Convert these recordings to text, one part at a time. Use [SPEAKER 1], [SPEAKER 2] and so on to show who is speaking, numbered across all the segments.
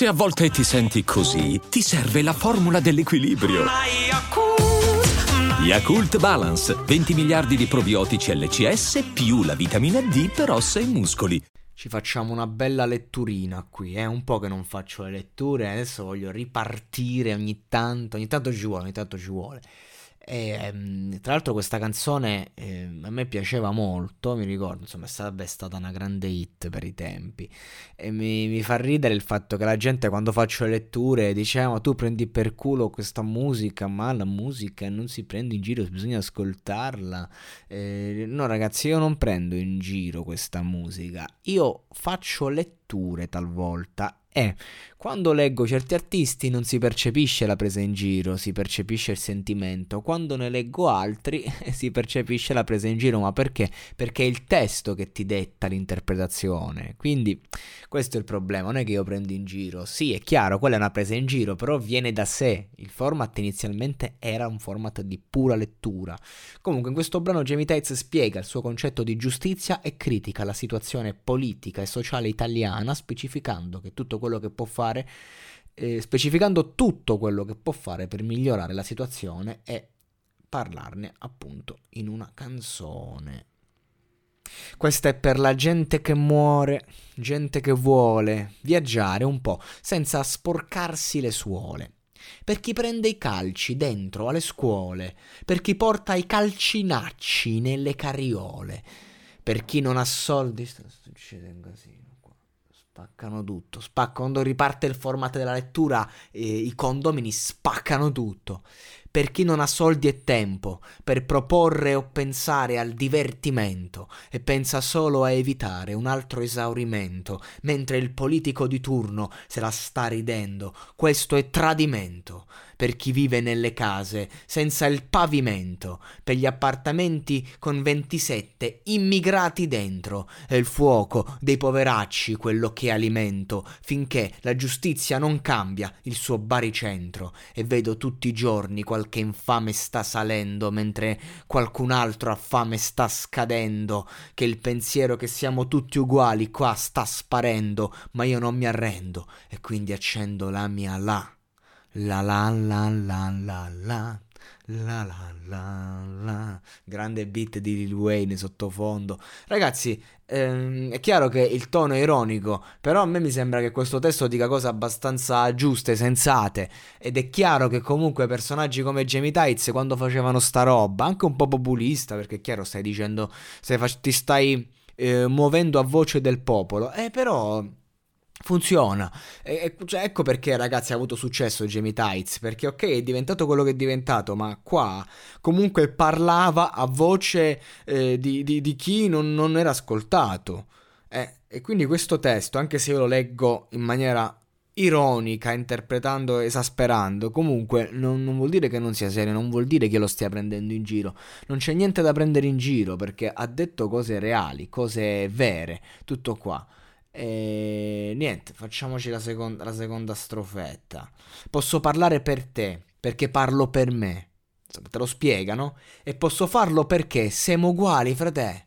[SPEAKER 1] Se a volte ti senti così, ti serve la formula dell'equilibrio. Yakult Balance, 20 miliardi di probiotici LCS più la vitamina D per ossa e muscoli.
[SPEAKER 2] Ci facciamo una bella letturina qui, è eh? un po' che non faccio le letture, adesso voglio ripartire ogni tanto, ogni tanto ci vuole, ogni tanto ci vuole. E, ehm, tra l'altro questa canzone eh, a me piaceva molto, mi ricordo, insomma è stata, una grande hit per i tempi e mi, mi, fa ridere il fatto che la gente quando faccio le letture dice ah, ma tu prendi per culo questa musica, ma la musica non si prende in giro, bisogna ascoltarla. Eh, no ragazzi, io non prendo in giro questa musica, io faccio letture talvolta e quando leggo certi artisti non si percepisce la presa in giro, si percepisce il sentimento. Quando ne leggo altri si percepisce la presa in giro, ma perché? Perché è il testo che ti detta l'interpretazione. Quindi questo è il problema, non è che io prendo in giro. Sì, è chiaro, quella è una presa in giro, però viene da sé. Il format inizialmente era un format di pura lettura. Comunque in questo brano Jamie Tates spiega il suo concetto di giustizia e critica la situazione politica e sociale italiana, specificando che tutto quello che può fare, eh, specificando tutto quello che può fare per migliorare la situazione e parlarne appunto in una canzone. Questa è per la gente che muore, gente che vuole viaggiare un po' senza sporcarsi le suole. Per chi prende i calci dentro alle scuole, per chi porta i calcinacci nelle carriole, per chi non ha soldi. Sta succedendo così. Spaccano tutto, spaccano quando riparte il format della lettura, eh, i condomini spaccano tutto per chi non ha soldi e tempo per proporre o pensare al divertimento e pensa solo a evitare un altro esaurimento, mentre il politico di turno se la sta ridendo. Questo è tradimento per chi vive nelle case senza il pavimento, per gli appartamenti con 27 immigrati dentro. È il fuoco dei poveracci quello che alimento, finché la giustizia non cambia il suo baricentro e vedo tutti i giorni qualche infame sta salendo, mentre qualcun altro a fame sta scadendo, che il pensiero che siamo tutti uguali qua sta sparendo, ma io non mi arrendo e quindi accendo la mia la. La la la la la la. La la la la. Grande beat di Lil Wayne sottofondo. Ragazzi, ehm, è chiaro che il tono è ironico, però a me mi sembra che questo testo dica cose abbastanza giuste, sensate. Ed è chiaro che comunque personaggi come Jamie Tights, quando facevano sta roba, anche un po' populista, perché è chiaro, stai dicendo, stai, ti stai eh, muovendo a voce del popolo, eh, però Funziona. E, cioè, ecco perché, ragazzi, ha avuto successo Jamie Tights. Perché, ok, è diventato quello che è diventato, ma qua comunque parlava a voce eh, di, di, di, chi non, non era ascoltato. Eh, e quindi questo testo, anche se io lo leggo in maniera ironica, interpretando, esasperando, comunque non, non, vuol dire che non sia serio, non vuol dire che lo stia prendendo in giro. Non c'è niente da prendere in giro perché ha detto cose reali, cose vere, tutto qua. E niente, facciamoci la seconda, la seconda strofetta. Posso parlare per te, perché parlo per me. Insomma, te lo spiegano. E posso farlo perché siamo uguali, frate.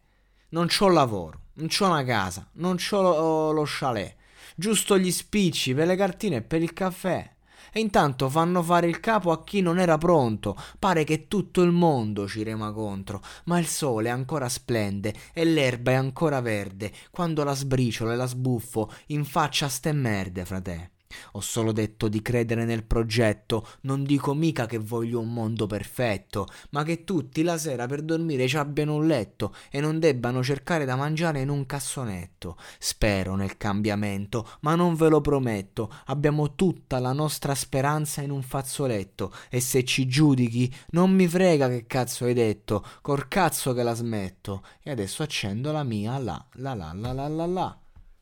[SPEAKER 2] Non c'ho lavoro, non c'ho una casa, non c'ho lo, lo chalet. Giusto gli spicci per le cartine e per il caffè e intanto fanno fare il capo a chi non era pronto. Pare che tutto il mondo ci rema contro, ma il sole ancora splende e l'erba è ancora verde. Quando la sbriciolo e la sbuffo in faccia a ste merde, frate. Ho solo detto di credere nel progetto, non dico mica che voglio un mondo perfetto, ma che tutti la sera per dormire ci abbiano un letto e non debbano cercare da mangiare in un cassonetto. Spero nel cambiamento, ma non ve lo prometto, abbiamo tutta la nostra speranza in un fazzoletto e se ci giudichi non mi frega che cazzo hai detto, col cazzo che la smetto. E adesso accendo la mia la la la la la la la.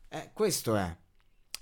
[SPEAKER 2] Eh, questo è.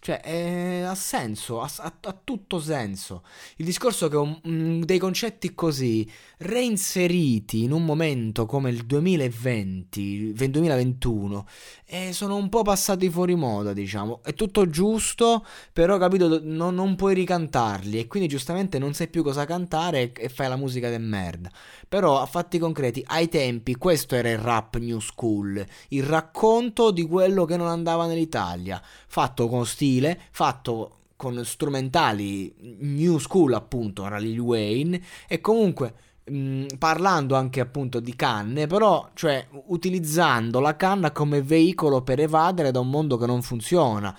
[SPEAKER 2] Cioè, eh, ha senso, ha, ha, ha, tutto senso. Il discorso che un, dei concetti così reinseriti in un momento come il 2020, il 2021, eh, sono un po' passati fuori moda, diciamo. È tutto giusto, però, capito, non, non puoi ricantarli e quindi giustamente non sai più cosa cantare e, fai la musica de merda. Però, a fatti concreti, ai tempi questo era il rap new school, il racconto di quello che non andava nell'Italia, fatto con stile stile fatto con strumentali new school appunto, era Lil Wayne e comunque mh, parlando anche appunto di canne, però cioè utilizzando la canna come veicolo per evadere da un mondo che non funziona.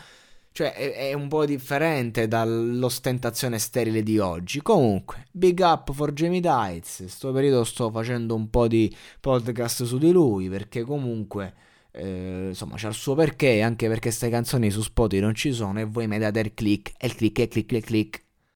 [SPEAKER 2] Cioè è, è, un po' differente dall'ostentazione sterile di oggi. Comunque, big up for Jamie Dites. Sto periodo sto facendo un po' di podcast su di lui perché comunque eh, insomma c'ha il suo perché, anche perché queste canzoni su Spotify non ci sono e voi mi date il click e il click e click e click